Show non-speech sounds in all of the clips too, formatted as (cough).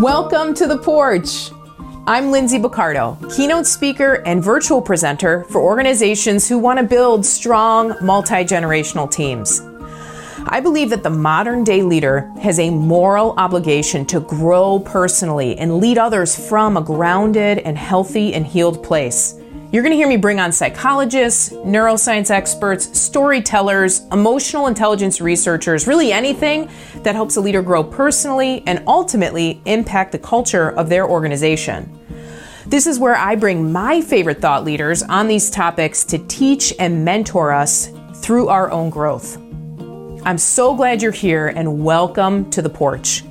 Welcome to the porch. I'm Lindsay Boccardo, keynote speaker and virtual presenter for organizations who want to build strong multi generational teams. I believe that the modern day leader has a moral obligation to grow personally and lead others from a grounded and healthy and healed place. You're going to hear me bring on psychologists, neuroscience experts, storytellers, emotional intelligence researchers, really anything that helps a leader grow personally and ultimately impact the culture of their organization. This is where I bring my favorite thought leaders on these topics to teach and mentor us through our own growth. I'm so glad you're here and welcome to the porch.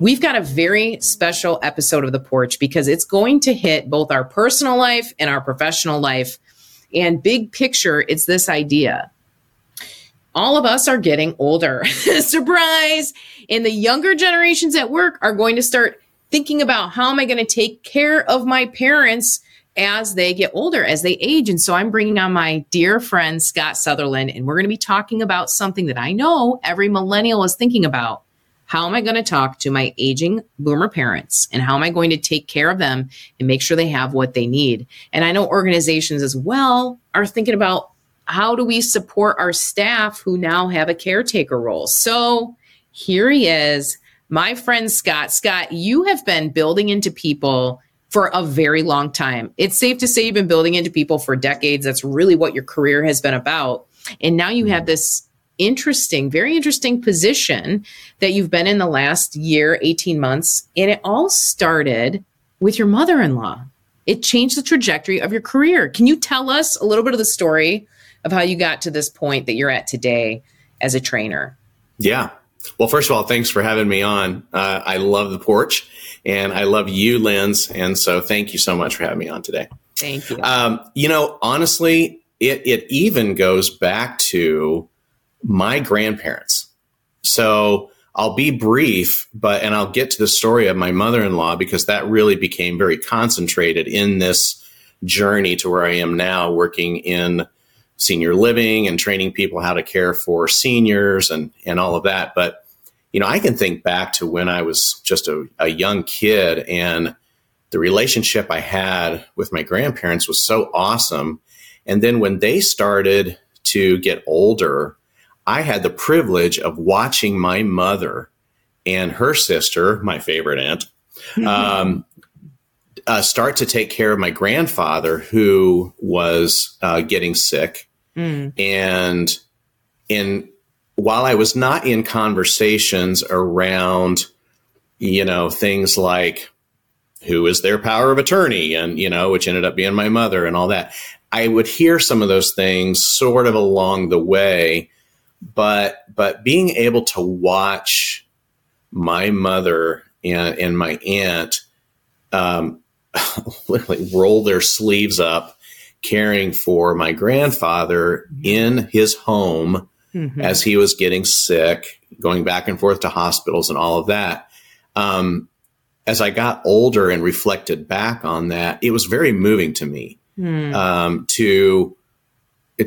We've got a very special episode of The Porch because it's going to hit both our personal life and our professional life. And big picture, it's this idea. All of us are getting older. (laughs) Surprise! And the younger generations at work are going to start thinking about how am I going to take care of my parents as they get older, as they age. And so I'm bringing on my dear friend, Scott Sutherland, and we're going to be talking about something that I know every millennial is thinking about. How am I going to talk to my aging boomer parents and how am I going to take care of them and make sure they have what they need? And I know organizations as well are thinking about how do we support our staff who now have a caretaker role? So here he is, my friend Scott. Scott, you have been building into people for a very long time. It's safe to say you've been building into people for decades. That's really what your career has been about. And now you have mm-hmm. this interesting, very interesting position that you've been in the last year, 18 months. And it all started with your mother in law. It changed the trajectory of your career. Can you tell us a little bit of the story of how you got to this point that you're at today as a trainer? Yeah. Well, first of all, thanks for having me on. Uh, I love the porch and I love you, Linz. And so thank you so much for having me on today. Thank you. Um, you know, honestly, it, it even goes back to my grandparents. So I'll be brief, but, and I'll get to the story of my mother in law because that really became very concentrated in this journey to where I am now working in senior living and training people how to care for seniors and, and all of that. But you know, I can think back to when I was just a, a young kid and the relationship I had with my grandparents was so awesome. And then when they started to get older, I had the privilege of watching my mother and her sister, my favorite aunt, (laughs) um, uh, start to take care of my grandfather who was uh, getting sick. Mm. And in while I was not in conversations around, you know, things like who is their power of attorney and, you know, which ended up being my mother and all that, I would hear some of those things sort of along the way. But, but being able to watch my mother and, and my aunt, um, (laughs) literally roll their sleeves up caring for my grandfather in his home mm-hmm. as he was getting sick, going back and forth to hospitals and all of that. Um, as I got older and reflected back on that, it was very moving to me mm. um, to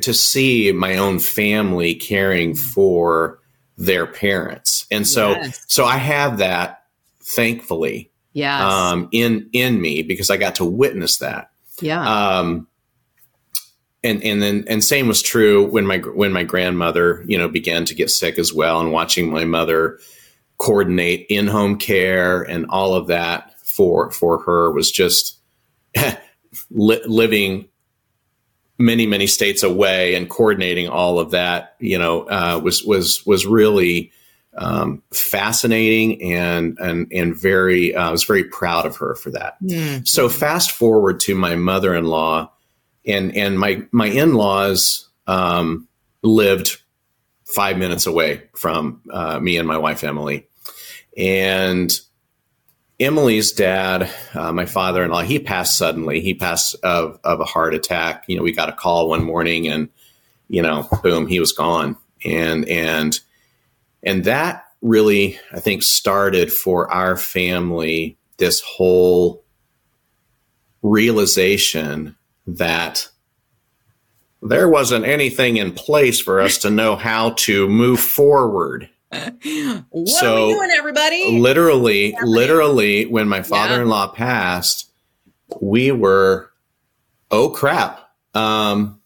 to see my own family caring for their parents, and so yes. so I have that thankfully, yes. um, in in me because I got to witness that. Yeah. Um, and and then and same was true when my when my grandmother you know began to get sick as well and watching my mother coordinate in-home care and all of that for for her was just (laughs) li- living many many states away and coordinating all of that you know uh, was was was really um, fascinating and and and very uh, I was very proud of her for that. Mm. So fast forward to my mother-in-law and and my my in laws um, lived five minutes away from uh, me and my wife Emily, and Emily's dad, uh, my father in law, he passed suddenly. He passed of of a heart attack. You know, we got a call one morning, and you know, boom, he was gone, and and and that really, I think, started for our family this whole realization that there wasn't anything in place for us to know how to move forward what So, are we doing, everybody? literally, literally, when my father-in-law passed, we were, oh crap, um,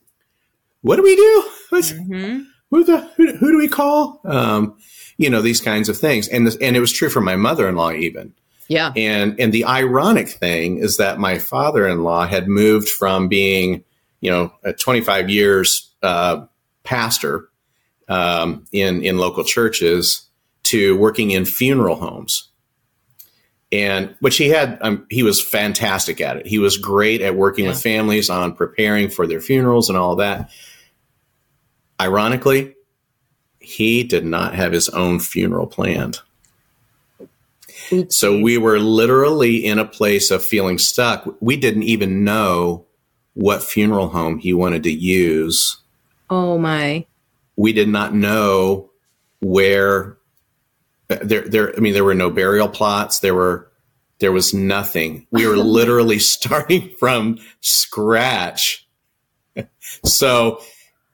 what do we do? (laughs) Mhm. who the who, who do we call? Um, you know these kinds of things, and this, and it was true for my mother-in-law even. Yeah. And and the ironic thing is that my father-in-law had moved from being, you know, a 25 years uh, pastor um, in in local churches to working in funeral homes, and which he had. Um, he was fantastic at it. He was great at working Yeah. with families on preparing for their funerals and all that. Ironically, he did not have his own funeral planned. So we were literally in a place of feeling stuck. We didn't even know what funeral home he wanted to use. Oh my. We did not know where there there I mean there were no burial plots, there were there was nothing. We were (laughs) literally starting from scratch. So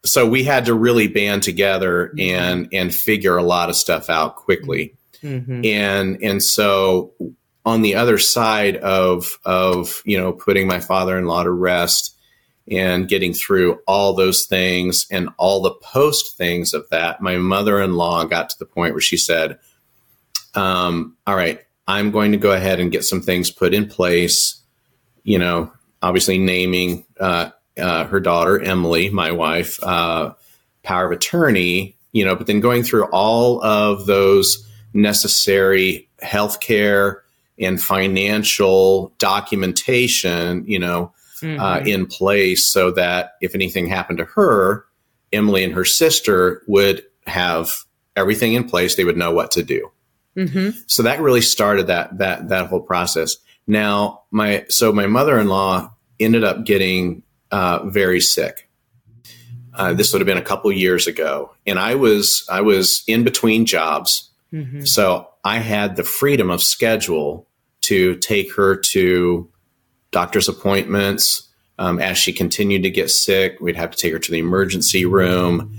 so we had to really band together and and figure a lot of stuff out quickly Mhm. and and so on the other side of of you know putting my father-in-law to rest and getting through all those things and all the post things of that my mother-in-law got to the point where she said um, all right i'm going to go ahead and get some things put in place you know obviously naming uh, uh, her daughter emily my wife uh, power of attorney you know but then going through all of those necessary healthcare and financial documentation, you know, uh, Mhm. in place so that if anything happened to her, Emily and her sister would have everything in place. They would know what to do. Mhm. So that really started that that that whole process. Now, my so my mother in law ended up getting uh, very sick. Uh, this would have been a couple years ago, and I was I was in between jobs. Mhm. So I had the freedom of schedule to take her to doctor's appointments. Um, as she continued to get sick, we'd have to take her to the emergency room.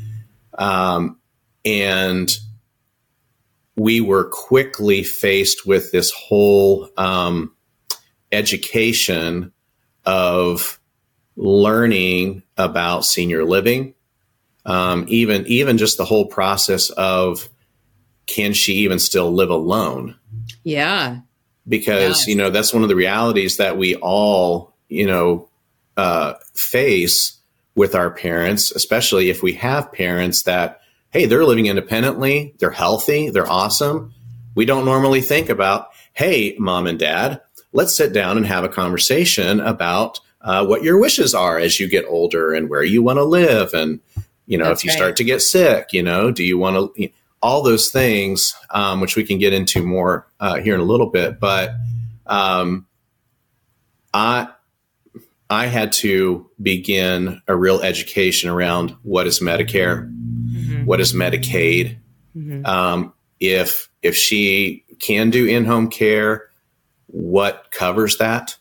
Um, and we were quickly faced with this whole um, education of learning about senior living, um, even even just the whole process of can she even still live alone? Yeah. Because Yes. you know that's one of the realities that we all you know uh, face with our parents, especially if we have parents that hey they're living independently, they're healthy, they're awesome. We don't normally think about hey mom and dad, let's sit down and have a conversation about uh, what your wishes are as you get older and where you want to live and you know That's if you right. start to get sick you know do you want to all those things um, which we can get into more uh, here in a little bit but um, i i had to begin a real education around what is medicare Mhm. what is medicaid Mhm. um, if if she can do in-home care what covers that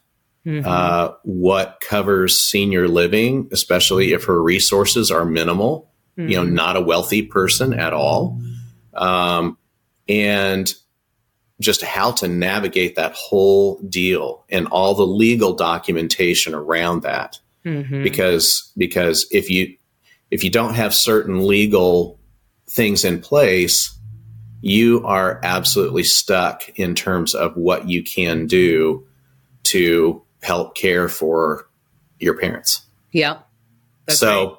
Mhm. uh, what covers senior living, especially if her resources are minimal, you know, Mhm. not a wealthy person at all. Um, and just how to navigate that whole deal and all the legal documentation around that. Mhm. Because because if you if you don't have certain legal things in place, you are absolutely stuck in terms of what you can do to help care for your parents. Yeah. So right.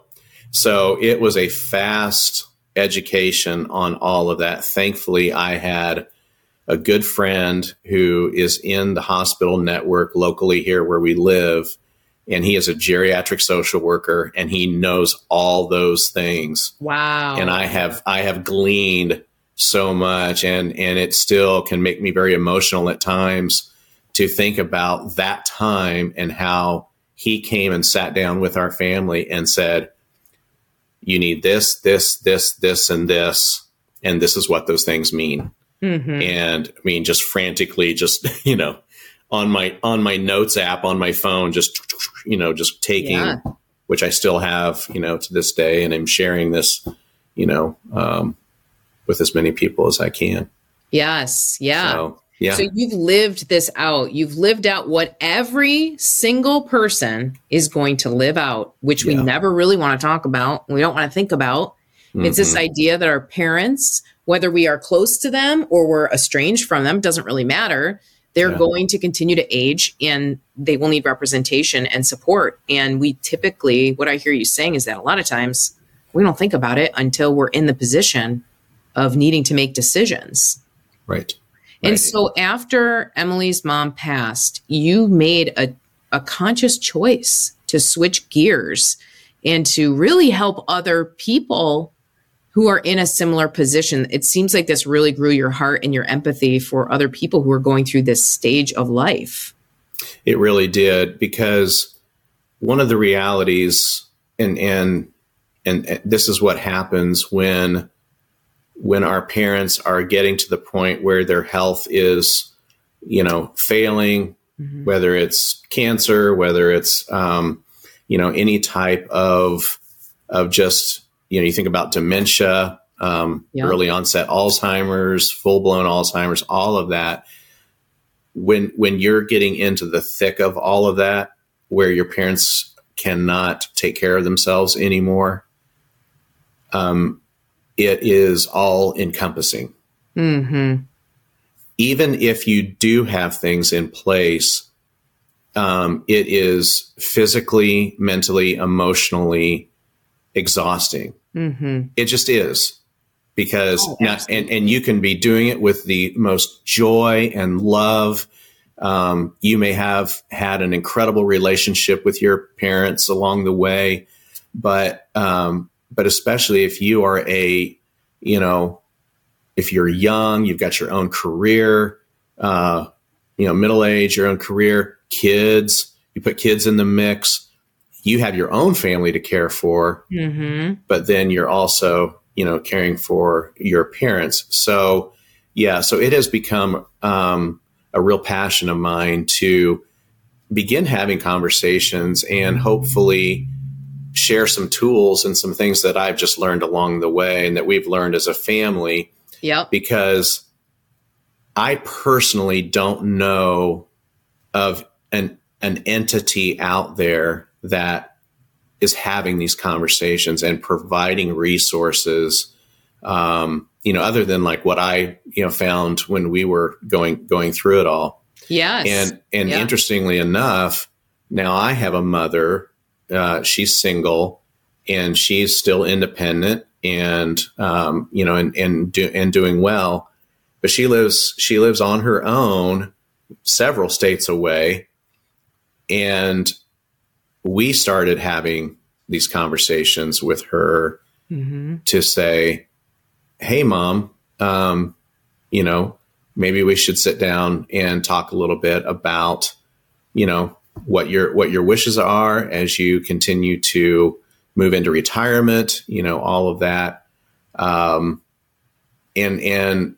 so it was a fast education on all of that. Thankfully, I had a good friend who is in the hospital network locally here where we live and he is a geriatric social worker and he knows all those things Wow. and I have I have gleaned so much and and it still can make me very emotional at times to think about that time and how he came and sat down with our family and said you need this this this this and this and this is what those things mean Mhm. and I mean just frantically just (laughs) you know on my on my notes app on my phone just you know just taking Yeah. which I still have you know to this day and I'm sharing this you know um, with as many people as I can. Yes. Yeah. So, yeah. So you've lived this out. You've lived out what every single person is going to live out, which we never really want to talk about. We don't want to think about. It's this Mhm. idea that our parents, whether we are close to them or we're estranged from them, doesn't really matter. They're Yeah. going to continue to age and they will need representation and support. And we typically, what I hear you saying is that a lot of times we don't think about it until we're in the position of needing to make decisions. right. And Right. so after Emily's mom passed, you made a, a conscious choice to switch gears and to really help other people who are in a similar position. It seems like this really grew your heart and your empathy for other people who are going through this stage of life. It really did because one of the realities, and and and and this is what happens when when our parents are getting to the point where their health is, you know, failing, whether it's cancer, whether it's um, you know any type of of just you know you think about dementia, um, Yeah. early onset Alzheimer's, full blown Alzheimer's, all of that. When when you're getting into the thick of all of that, where your parents cannot take care of themselves anymore, um, it is all encompassing hmm even if you do have things in place, um, it is physically, mentally, emotionally exhausting. hmm It just is because Oh, now, and, and you can be doing it with the most joy and love. Um, you may have had an incredible relationship with your parents along the way, but um, but especially if you are a you know if you're young, you've got your own career, uh, you know, middle age, your own career, kids, you put kids in the mix, you have your own family to care for, hmm but then you're also, you know, caring for your parents. So, yeah, so it has become um, a real passion of mine to begin having conversations and hopefully share some tools and some things that I've just learned along the way and that we've learned as a family Yep. because I personally don't know of an an entity out there that is having these conversations and providing resources. Um, you know, other than like what I you know found when we were going going through it all. Yes. And and Yeah. interestingly enough, now I have a mother. Uh, she's single, and she's still independent, and um, you know, and and do, and doing well. But she lives she lives on her own, several states away, and we started having these conversations with her hmm to say, "Hey, mom, um, you know, maybe we should sit down and talk a little bit about, you know, what your what your wishes are as you continue to move into retirement. You know, all of that, um, and and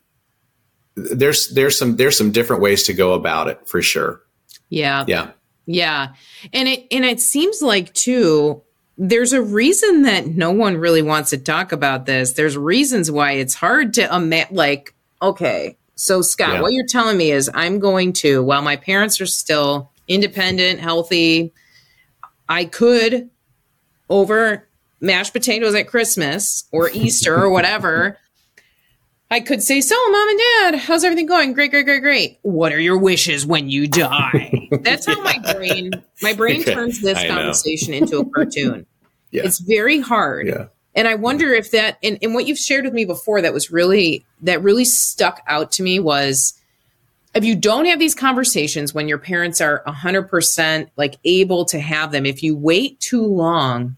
there's there's some there's some different ways to go about it for sure. Yeah. Yeah, Yeah. And it and it seems like too there's a reason that no one really wants to talk about this. There's reasons why it's hard to ima- like okay. So Scott, Yeah. what you're telling me is I'm going to while my parents are still independent, healthy, I could over mashed potatoes at Christmas or (laughs) Easter or whatever. I could say, So, mom and dad, how's everything going? Great, great, great, great. What are your wishes when you die? (laughs) That's how my brain my brain turns this I know. conversation into a cartoon. (laughs) Yeah. It's very hard. yeah, And I wonder if that and, and what you've shared with me before that was really that really stuck out to me was if you don't have these conversations when your parents are 100% like able to have them if you wait too long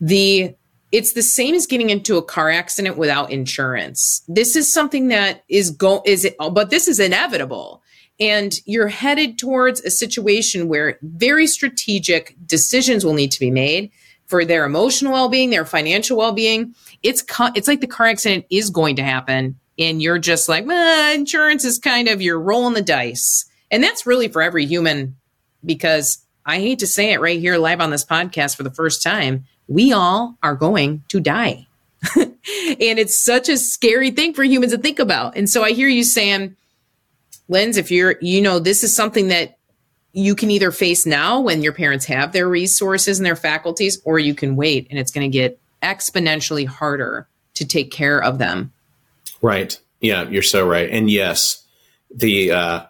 the it's the same as getting into a car accident without insurance. This is something that is go is it but this is inevitable. And you're headed towards a situation where very strategic decisions will need to be made for their emotional well-being their financial well-being. It's co- it's like the car accident is going to happen and you're just like "Ah, insurance is kind of you're rolling the dice and that's really for every human because i hate to say it right here live on this podcast for the first time we all are going to die (laughs) and it's such a scary thing for humans to think about. And so I hear you saying, Linz, if you're, you know, this is something that you can either face now when your parents have their resources and their faculties, or you can wait and it's going to get exponentially harder to take care of them. Right. Yeah, you're so right. And yes, the uh,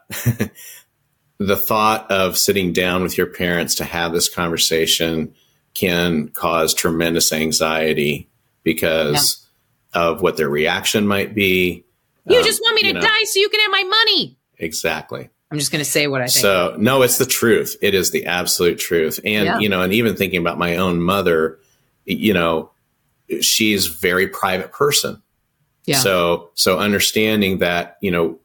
(laughs) the thought of sitting down with your parents to have this conversation can cause tremendous anxiety because yeah. of what their reaction might be. You um, just want me to know. die so you can have my money. Exactly. I'm just going to say what I think. So, no, it's the truth. It is the absolute truth. And, yeah. you know, and even thinking about my own mother, you know, she's very private person. Yeah. So, so understanding that, you know,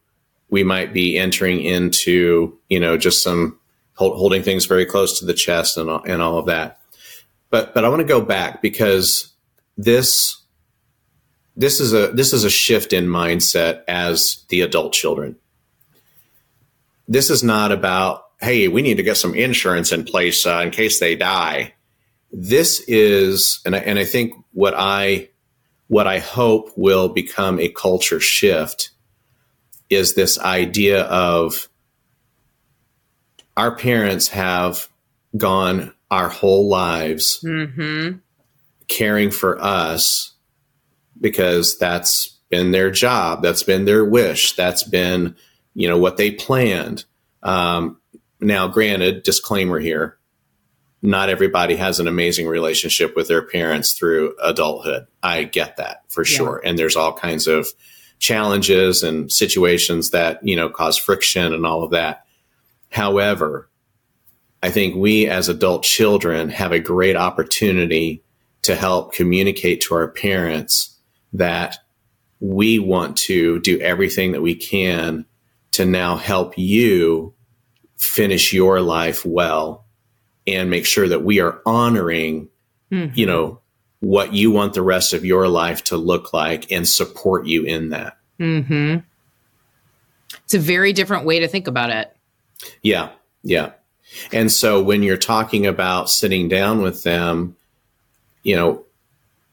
we might be entering into, you know, just some hold, holding things very close to the chest and all, and all of that. But, but I want to go back because this, this is a, this is a shift in mindset as the adult children. This is not about, Hey, we need to get some insurance in place uh, in case they die. This is, and I, and I think what I, what I hope will become a culture shift is this idea of our parents have gone our whole lives mm-hmm. caring for us because that's been their job that's been their wish that's been you know what they planned um, now granted disclaimer here not everybody has an amazing relationship with their parents through adulthood i get that for yeah. sure and there's all kinds of challenges and situations that, you know, cause friction and all of that. However, I think we as adult children have a great opportunity to help communicate to our parents that we want to do everything that we can to now help you finish your life well and make sure that we are honoring, mm-hmm. you know, what you want the rest of your life to look like and support you in that. Hmm. It's a very different way to think about it. Yeah. Yeah. And so when you're talking about sitting down with them, you know,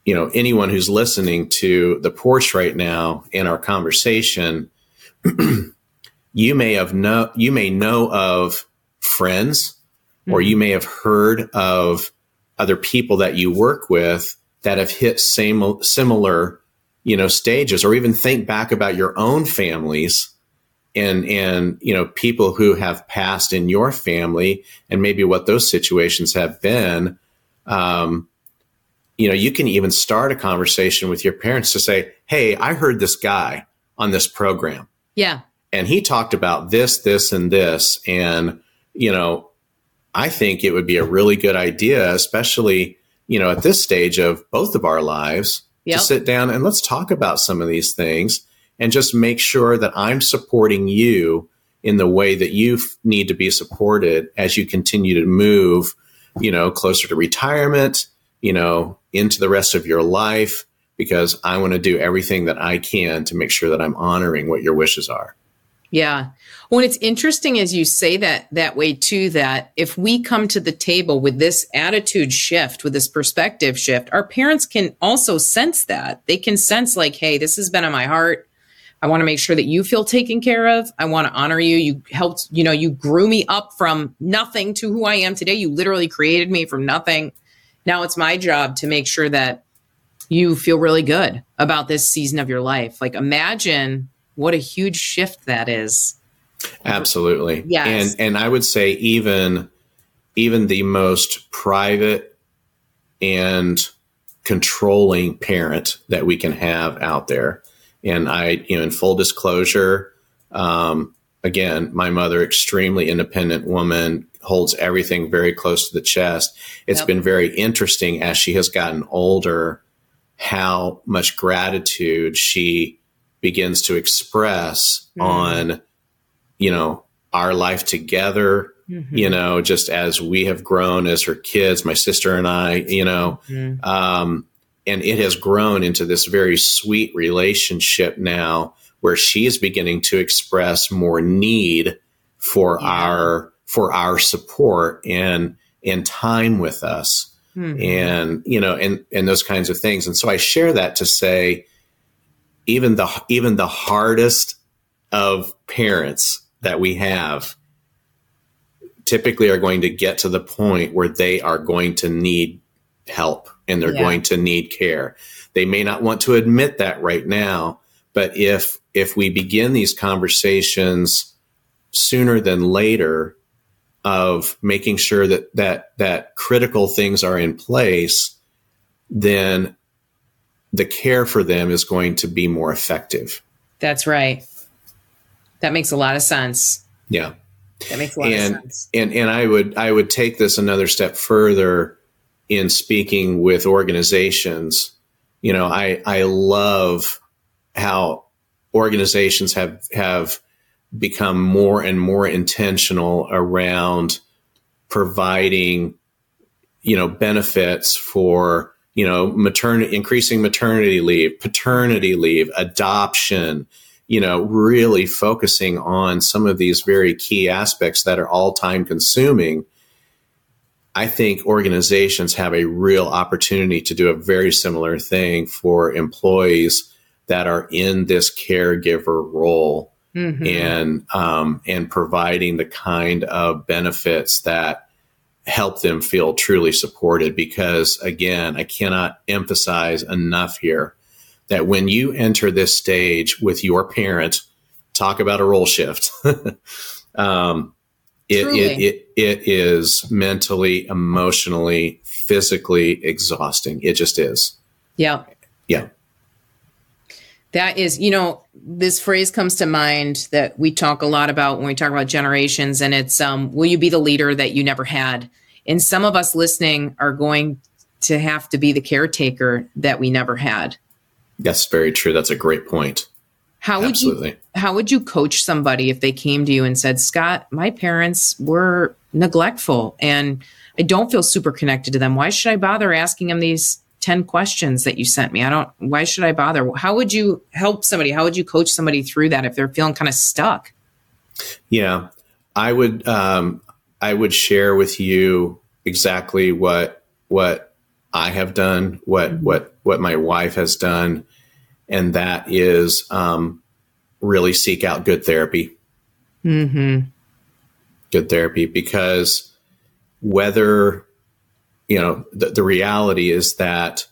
you know, anyone who's listening to the porch right now in our conversation, (clears throat) you may have know you may know of friends mm-hmm. or you may have heard of other people that you work with that have hit same similar you know stages or even think back about your own families and and you know people who have passed in your family and maybe what those situations have been um, you know you can even start a conversation with your parents to say hey i heard this guy on this program yeah and he talked about this this and this and you know I think it would be a really good idea, especially, you know, at this stage of both of our lives yep. to sit down and let's talk about some of these things and just make sure that I'm supporting you in the way that you need to be supported as you continue to move, you know, closer to retirement, you know, into the rest of your life, because I want to do everything that I can to make sure that I'm honoring what your wishes are. Yeah. Well, it's interesting as you say that that way too, that if we come to the table with this attitude shift, with this perspective shift, our parents can also sense that. They can sense like, hey, this has been on my heart. I want to make sure that you feel taken care of. I want to honor you. You helped, you know, you grew me up from nothing to who I am today. You literally created me from nothing. Now it's my job to make sure that you feel really good about this season of your life. Like imagine what a huge shift that is. Absolutely. Yes. And and I would say even even the most private and controlling parent that we can have out there. And I, you know, in full disclosure, um, again, my mother, extremely independent woman, holds everything very close to the chest. It's yep. been very interesting as she has gotten older how much gratitude she begins to express mm. on, you know, our life together, mm-hmm. you know, just as we have grown as her kids, my sister and I, you know, mm. um, and it has grown into this very sweet relationship now where she is beginning to express more need for yeah. our for our support and and time with us mm-hmm. and you know and and those kinds of things and so i share that to say even the even the hardest of parents that we have typically are going to get to the point where they are going to need help and they're yeah. going to need care they may not want to admit that right now but if if we begin these conversations sooner than later of making sure that that that critical things are in place, then the care for them is going to be more effective. That's right. That makes a lot of sense. Yeah. That makes a lot and, of sense. And and I would I would take this another step further in speaking with organizations. You know, I I love how organizations have have become more and more intentional around providing you know benefits for you know maternity increasing maternity leave paternity leave adoption you know really focusing on some of these very key aspects that are all time consuming i think organizations have a real opportunity to do a very similar thing for employees that are in this caregiver role mm-hmm. and um, and providing the kind of benefits that help them feel truly supported. Because again, I cannot emphasize enough here that when you enter this stage with your parent, talk about a role shift. (laughs) um, it, it, it, it is mentally, emotionally, physically exhausting. It just is. Yeah. Yeah. That is, you know, this phrase comes to mind that we talk a lot about when we talk about generations, and it's um, will you be the leader that you never had? And some of us listening are going to have to be the caretaker that we never had. That's very true. That's a great point. How would Absolutely. you how would you coach somebody if they came to you and said, "Scott, my parents were neglectful and I don't feel super connected to them. Why should I bother asking them these 10 questions that you sent me. I don't, why should I bother? How would you help somebody? How would you coach somebody through that if they're feeling kind of stuck? Yeah, I would, um, I would share with you exactly what, what I have done, what, what, what my wife has done. And that is, um, really seek out good therapy. Mm-hmm. Good therapy because whether you know, the, the reality is that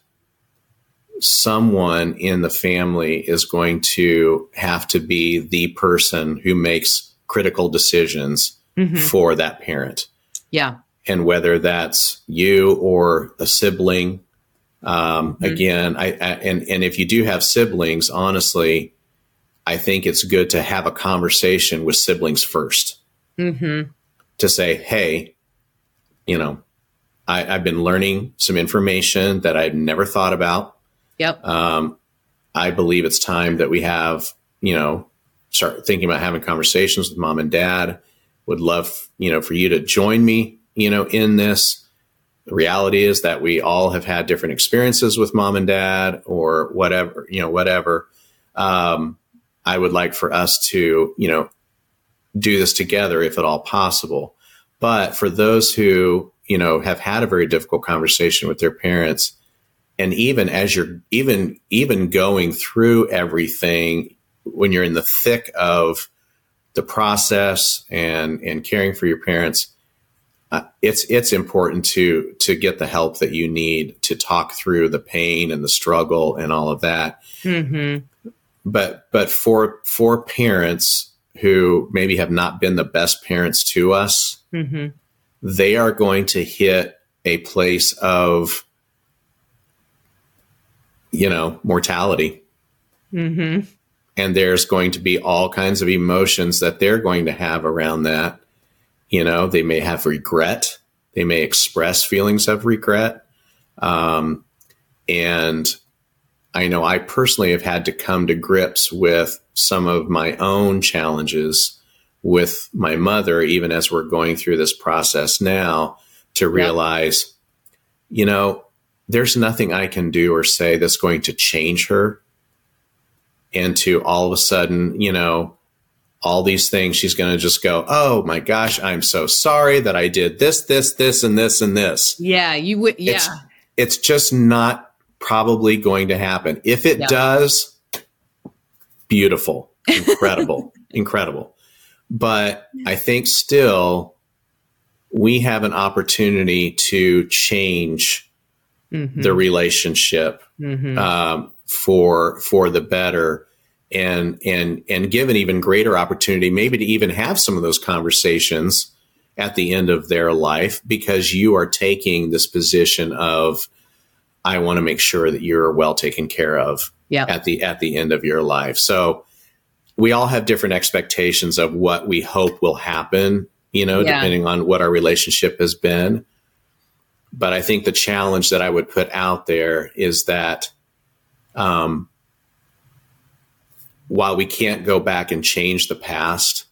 someone in the family is going to have to be the person who makes critical decisions mm-hmm. for that parent. Yeah. And whether that's you or a sibling, um, mm-hmm. again, I, I, and and if you do have siblings, honestly, I think it's good to have a conversation with siblings 1st mm-hmm. to say, hey, you know, I, have been learning some information that I've never thought about. Yep. Um, I believe it's time that we have, you know, start thinking about having conversations with mom and dad. Would love, you know, for you to join me, you know, in this. The reality is that we all have had different experiences with mom and dad or whatever, you know, whatever. Um, I would like for us to, you know, do this together if at all possible. But for those who you know, have had a very difficult conversation with their parents. And even as you're even even going through everything, when you're in the thick of the process and and caring for your parents, uh, it's it's important to to get the help that you need to talk through the pain and the struggle and all of that. Mm-hmm. But but for for parents who maybe have not been the best parents to us, mm-hmm they are going to hit a place of, you know, mortality. Mm-hmm. And there's going to be all kinds of emotions that they're going to have around that. You know, they may have regret, they may express feelings of regret. Um, and I know I personally have had to come to grips with some of my own challenges with my mother, even as we're going through this process now, to realize, yep. you know, there's nothing I can do or say that's going to change her. And to all of a sudden, you know, all these things, she's going to just go, "Oh my gosh, I'm so sorry that I did this, this, this, and this, and this." Yeah, you would. Yeah, it's, it's just not probably going to happen. If it yeah. does, beautiful, incredible, (laughs) incredible. But I think still we have an opportunity to change mm-hmm. the relationship mm-hmm. um, for for the better and and and give an even greater opportunity maybe to even have some of those conversations at the end of their life because you are taking this position of I want to make sure that you're well taken care of yep. at the at the end of your life. So we all have different expectations of what we hope will happen, you know, yeah. depending on what our relationship has been. But I think the challenge that I would put out there is that um, while we can't go back and change the past,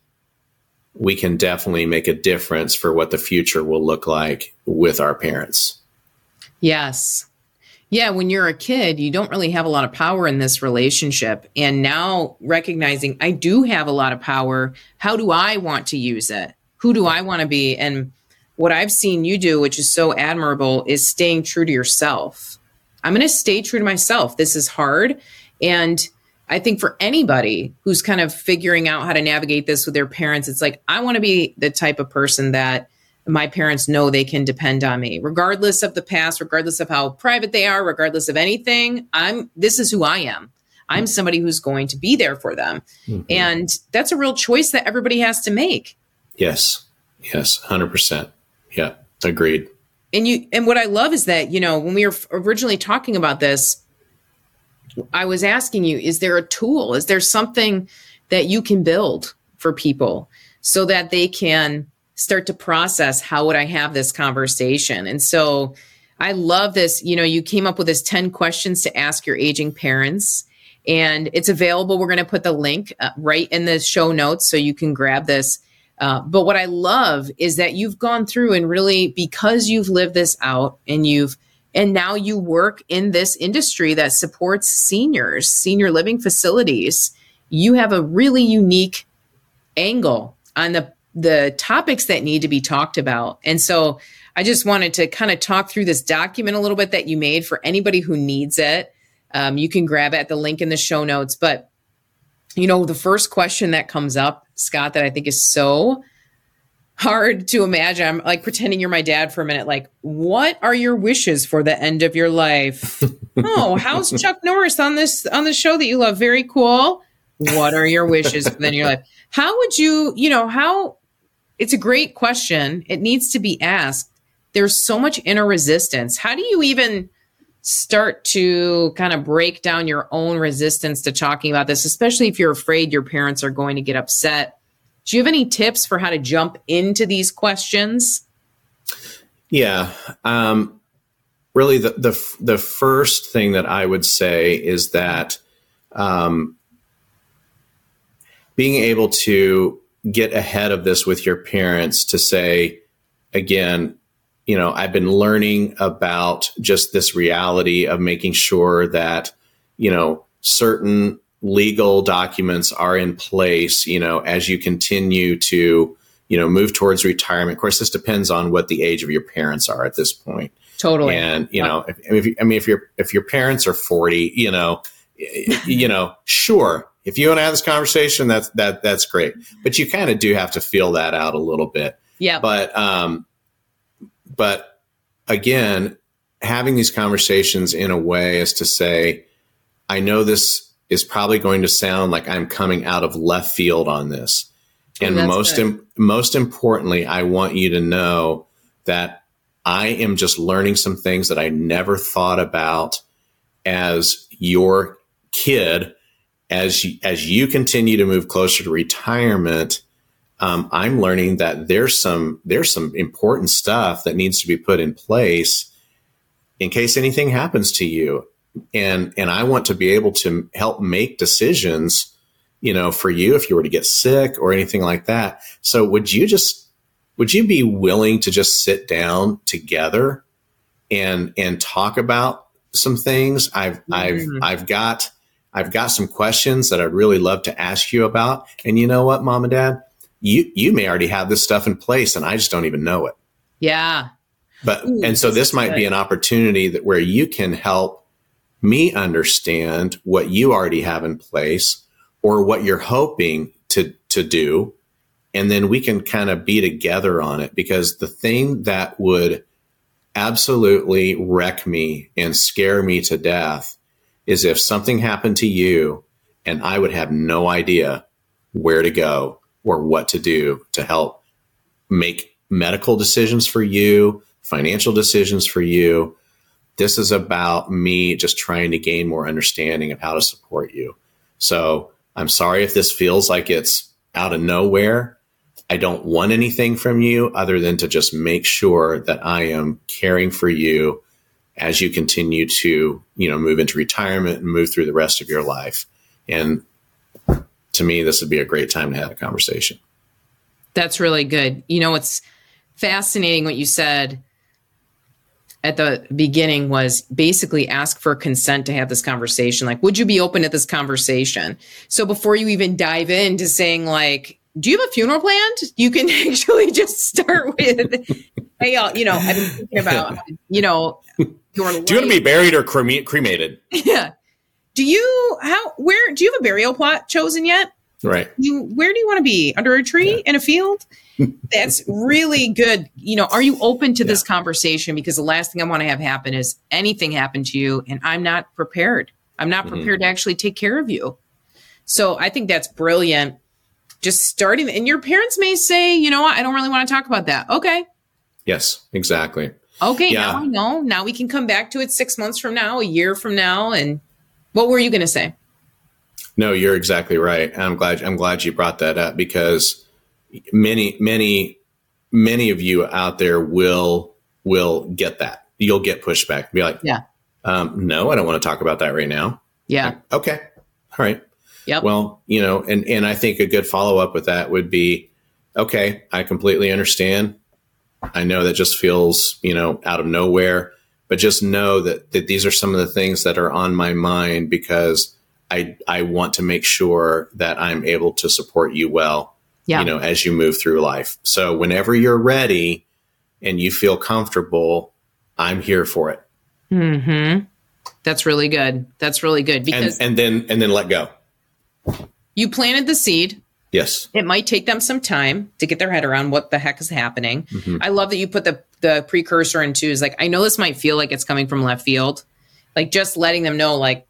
we can definitely make a difference for what the future will look like with our parents. Yes. Yeah, when you're a kid, you don't really have a lot of power in this relationship. And now recognizing I do have a lot of power, how do I want to use it? Who do I want to be? And what I've seen you do, which is so admirable, is staying true to yourself. I'm going to stay true to myself. This is hard. And I think for anybody who's kind of figuring out how to navigate this with their parents, it's like, I want to be the type of person that my parents know they can depend on me, regardless of the past, regardless of how private they are, regardless of anything. I'm, this is who I am. I'm somebody who's going to be there for them. Mm-hmm. And that's a real choice that everybody has to make. Yes. Yes. 100%. Yeah. Agreed. And you, and what I love is that, you know, when we were originally talking about this, I was asking you, is there a tool? Is there something that you can build for people so that they can start to process how would I have this conversation? And so I love this. You know, you came up with this 10 questions to ask your aging parents, and it's available. We're going to put the link uh, right in the show notes so you can grab this. Uh, but what I love is that you've gone through and really, because you've lived this out and you've and now you work in this industry that supports seniors, senior living facilities. You have a really unique angle on the the topics that need to be talked about. And so I just wanted to kind of talk through this document a little bit that you made for anybody who needs it. Um, you can grab it at the link in the show notes. But, you know, the first question that comes up, Scott, that I think is so hard to imagine. I'm like pretending you're my dad for a minute. Like, what are your wishes for the end of your life? (laughs) oh, how's Chuck Norris on this on the show that you love? Very cool. What are your wishes for the end of your life? How would you, you know, how it's a great question. It needs to be asked. There's so much inner resistance. How do you even start to kind of break down your own resistance to talking about this, especially if you're afraid your parents are going to get upset? Do you have any tips for how to jump into these questions? Yeah. Um, really, the, the, the first thing that I would say is that um, being able to get ahead of this with your parents to say, again, you know, I've been learning about just this reality of making sure that, you know, certain legal documents are in place, you know, as you continue to, you know, move towards retirement. Of course, this depends on what the age of your parents are at this point. Totally. And, you know, if, if, I mean, if your, if your parents are 40, you know, you know, sure. If you want to have this conversation, that's, that, that's great. But you kind of do have to feel that out a little bit. Yeah. But, um, but again, having these conversations in a way is to say, I know this is probably going to sound like I'm coming out of left field on this. And most Im- most importantly, I want you to know that I am just learning some things that I never thought about as your kid as you, as you continue to move closer to retirement. Um, I'm learning that there's some there's some important stuff that needs to be put in place in case anything happens to you and and I want to be able to help make decisions, you know, for you if you were to get sick or anything like that. So would you just would you be willing to just sit down together and and talk about some things? I've mm-hmm. I've I've got I've got some questions that I'd really love to ask you about. And you know what, mom and dad? You you may already have this stuff in place and I just don't even know it. Yeah. But Ooh, and so this might good. be an opportunity that where you can help me understand what you already have in place or what you're hoping to to do and then we can kind of be together on it because the thing that would absolutely wreck me and scare me to death is if something happened to you and I would have no idea where to go or what to do to help make medical decisions for you, financial decisions for you. This is about me just trying to gain more understanding of how to support you. So I'm sorry if this feels like it's out of nowhere. I don't want anything from you other than to just make sure that I am caring for you as you continue to, you know, move into retirement and move through the rest of your life. And to me, this would be a great time to have a conversation. That's really good. You know, it's fascinating what you said at the beginning was basically ask for consent to have this conversation. Like, would you be open to this conversation? So before you even dive into saying like, do you have a funeral planned? You can (laughs) actually just start with, hey, y'all, you know, I've been thinking about, you know, your life. Do you want to be buried or cremated? Yeah. Do you how where do you have a burial plot chosen yet? Right. You where do you want to be? Under a tree yeah. in a field? That's really good. You know, are you open to yeah. this conversation? Because the last thing I want to have happen is anything happen to you and I'm not prepared. I'm not mm-hmm. prepared mm-hmm. to actually take care of you. So I think that's brilliant just starting and your parents may say you know what i don't really want to talk about that okay yes exactly okay yeah. now i know now we can come back to it six months from now a year from now and what were you going to say no you're exactly right i'm glad i'm glad you brought that up because many many many of you out there will will get that. You'll get pushback. Be like yeah. um, no i don't want to talk about that right now. Yeah. Like, okay. All right. Yep. Well, you know, and and I think a good follow up with that would be, okay, I completely understand. I know that just feels, you know, out of nowhere, but just know that that these are some of the things that are on my mind because I I want to make sure that I'm able to support you well, yeah. you know, as you move through life. So whenever you're ready and you feel comfortable, I'm here for it. Mhm. That's really good. That's really good because and, and then and then let go. You planted the seed. Yes. It might take them some time to get their head around what the heck is happening. Mm-hmm. I love that you put the the precursor into is like I know this might feel like it's coming from left field. Like just letting them know like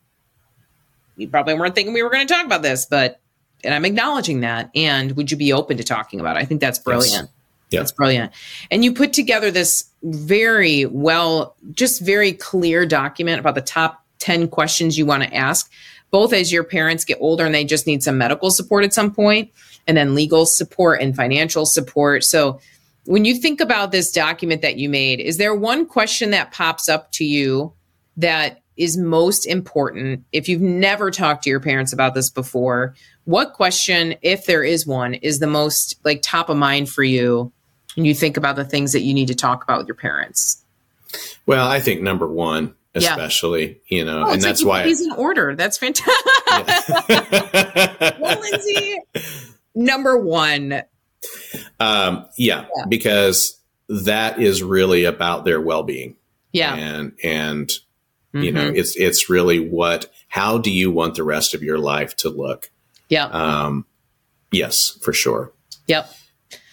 you probably weren't thinking we were going to talk about this, but and I'm acknowledging that. And would you be open to talking about it? I think that's brilliant. Yes. Yeah. That's brilliant. And you put together this very well, just very clear document about the top 10 questions you want to ask both as your parents get older and they just need some medical support at some point, and then legal support and financial support. So, when you think about this document that you made, is there one question that pops up to you that is most important if you've never talked to your parents about this before? What question, if there is one, is the most like top of mind for you when you think about the things that you need to talk about with your parents? Well, I think number one especially, yeah. you know, oh, and that's like why he's in order. That's fantastic. (laughs) well, Lindsay, number one. Um, yeah, yeah, because that is really about their well-being. Yeah. And, and, mm-hmm. you know, mm-hmm. it's, it's really what, how do you want the rest of your life to look? Yeah. Um, yes, for sure. Yep.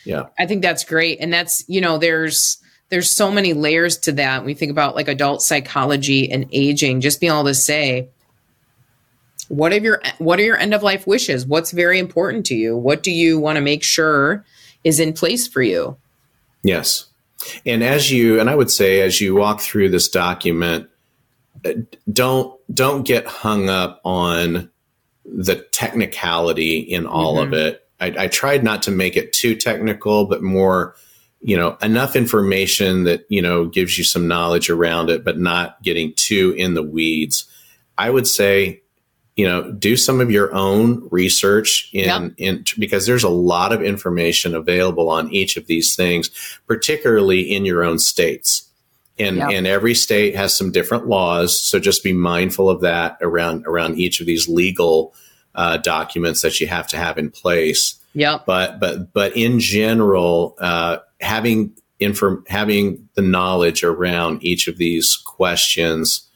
Yeah. I think that's great. And that's, you know, there's, there's so many layers to that. We think about like adult psychology and aging, just being able to say, what are your what are your end of life wishes? What's very important to you? What do you want to make sure is in place for you? Yes. And as you and I would say as you walk through this document, don't don't get hung up on the technicality in all mm-hmm. of it. I, I tried not to make it too technical, but more you know enough information that you know gives you some knowledge around it but not getting too in the weeds i would say you know do some of your own research in yep. in because there's a lot of information available on each of these things particularly in your own states And, yep. and every state has some different laws. So just be mindful of that around, around each of these legal uh, documents that you have to have in place. Yeah. But, but, but in general, uh, having inform, having the knowledge around each of these questions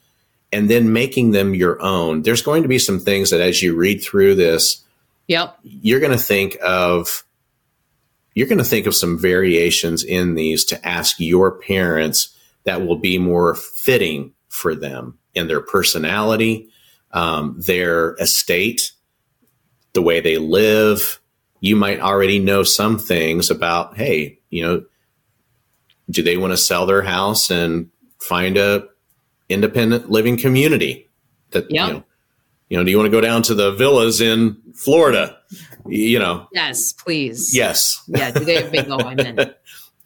and then making them your own. There's going to be some things that as you read through this, yep. you're going to think of you're going to think of some variations in these to ask your parents that will be more fitting for them in their personality, um, their estate, the way they live. You might already know some things about, hey, you know, do they want to sell their house and find a independent living community that yep. you know you know do you want to go down to the villas in florida? You know. Yes please. Yes. Yeah do they have bingo (laughs) in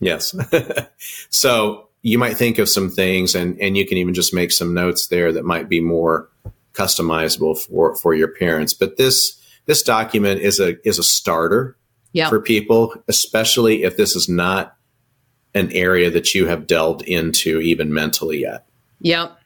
yes. (laughs) So you might think of some things and and you can even just make some notes there that might be more customizable for for your parents but this this document is a is a starter yep. for people especially if this is not an area that you have delved into even mentally yet. Yep.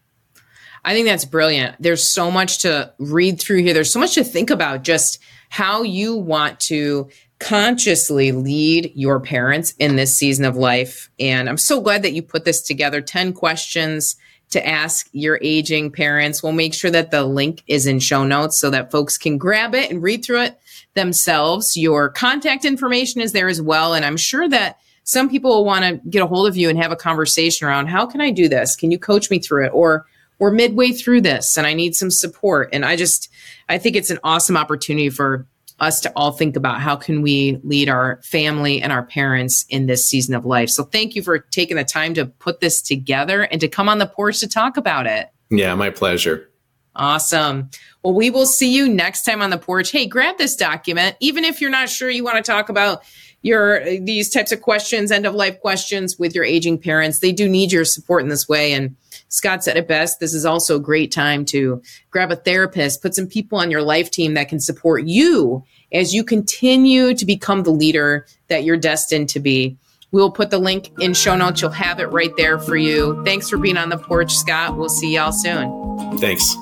I think that's brilliant. There's so much to read through here. There's so much to think about just how you want to consciously lead your parents in this season of life. And I'm so glad that you put this together 10 questions to ask your aging parents. We'll make sure that the link is in show notes so that folks can grab it and read through it themselves. Your contact information is there as well. And I'm sure that some people will want to get a hold of you and have a conversation around how can I do this? Can you coach me through it? Or we're midway through this and I need some support. And I just, I think it's an awesome opportunity for us to all think about how can we lead our family and our parents in this season of life. So thank you for taking the time to put this together and to come on the porch to talk about it. Yeah, my pleasure. Awesome. Well, we will see you next time on the porch. Hey, grab this document, even if you're not sure you want to talk about your these types of questions, end of life questions with your aging parents. They do need your support in this way. And Scott said it best. This is also a great time to grab a therapist, put some people on your life team that can support you as you continue to become the leader that you're destined to be. We'll put the link in show notes. You'll have it right there for you. Thanks for being on the porch, Scott. We'll see y'all soon. Thanks.